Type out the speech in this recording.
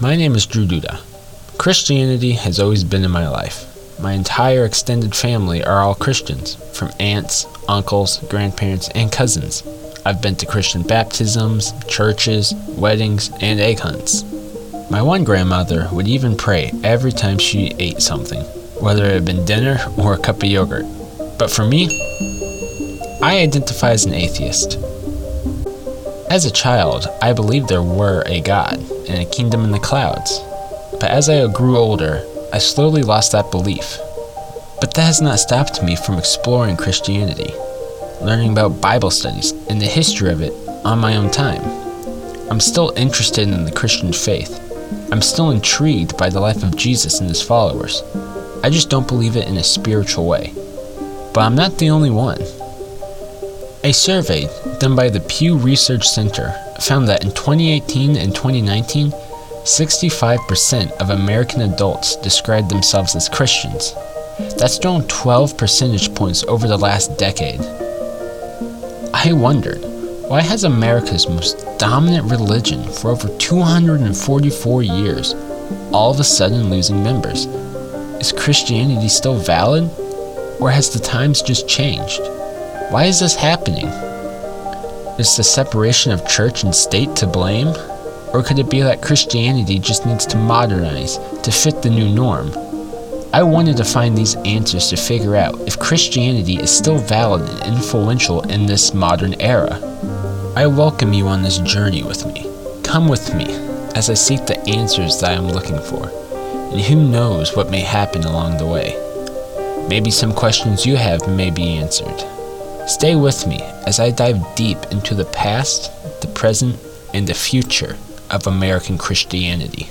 My name is Drew Duda. Christianity has always been in my life. My entire extended family are all Christians, from aunts, uncles, grandparents, and cousins. I've been to Christian baptisms, churches, weddings, and egg hunts. My one grandmother would even pray every time she ate something, whether it had been dinner or a cup of yogurt. But for me, I identify as an atheist. As a child, I believed there were a God and a kingdom in the clouds. But as I grew older, I slowly lost that belief. But that has not stopped me from exploring Christianity, learning about Bible studies and the history of it on my own time. I'm still interested in the Christian faith. I'm still intrigued by the life of Jesus and his followers. I just don't believe it in a spiritual way. But I'm not the only one. A survey done by the Pew Research Center found that in 2018 and 2019, 65% of American adults described themselves as Christians. That's grown 12 percentage points over the last decade. I wondered, why has America's most dominant religion for over 244 years all of a sudden losing members? Is Christianity still valid? Or has the times just changed? Why is this happening? Is the separation of church and state to blame? Or could it be that Christianity just needs to modernize to fit the new norm? I wanted to find these answers to figure out if Christianity is still valid and influential in this modern era. I welcome you on this journey with me. Come with me as I seek the answers that I'm looking for, and who knows what may happen along the way. Maybe some questions you have may be answered. Stay with me as I dive deep into the past, the present, and the future of American Christianity.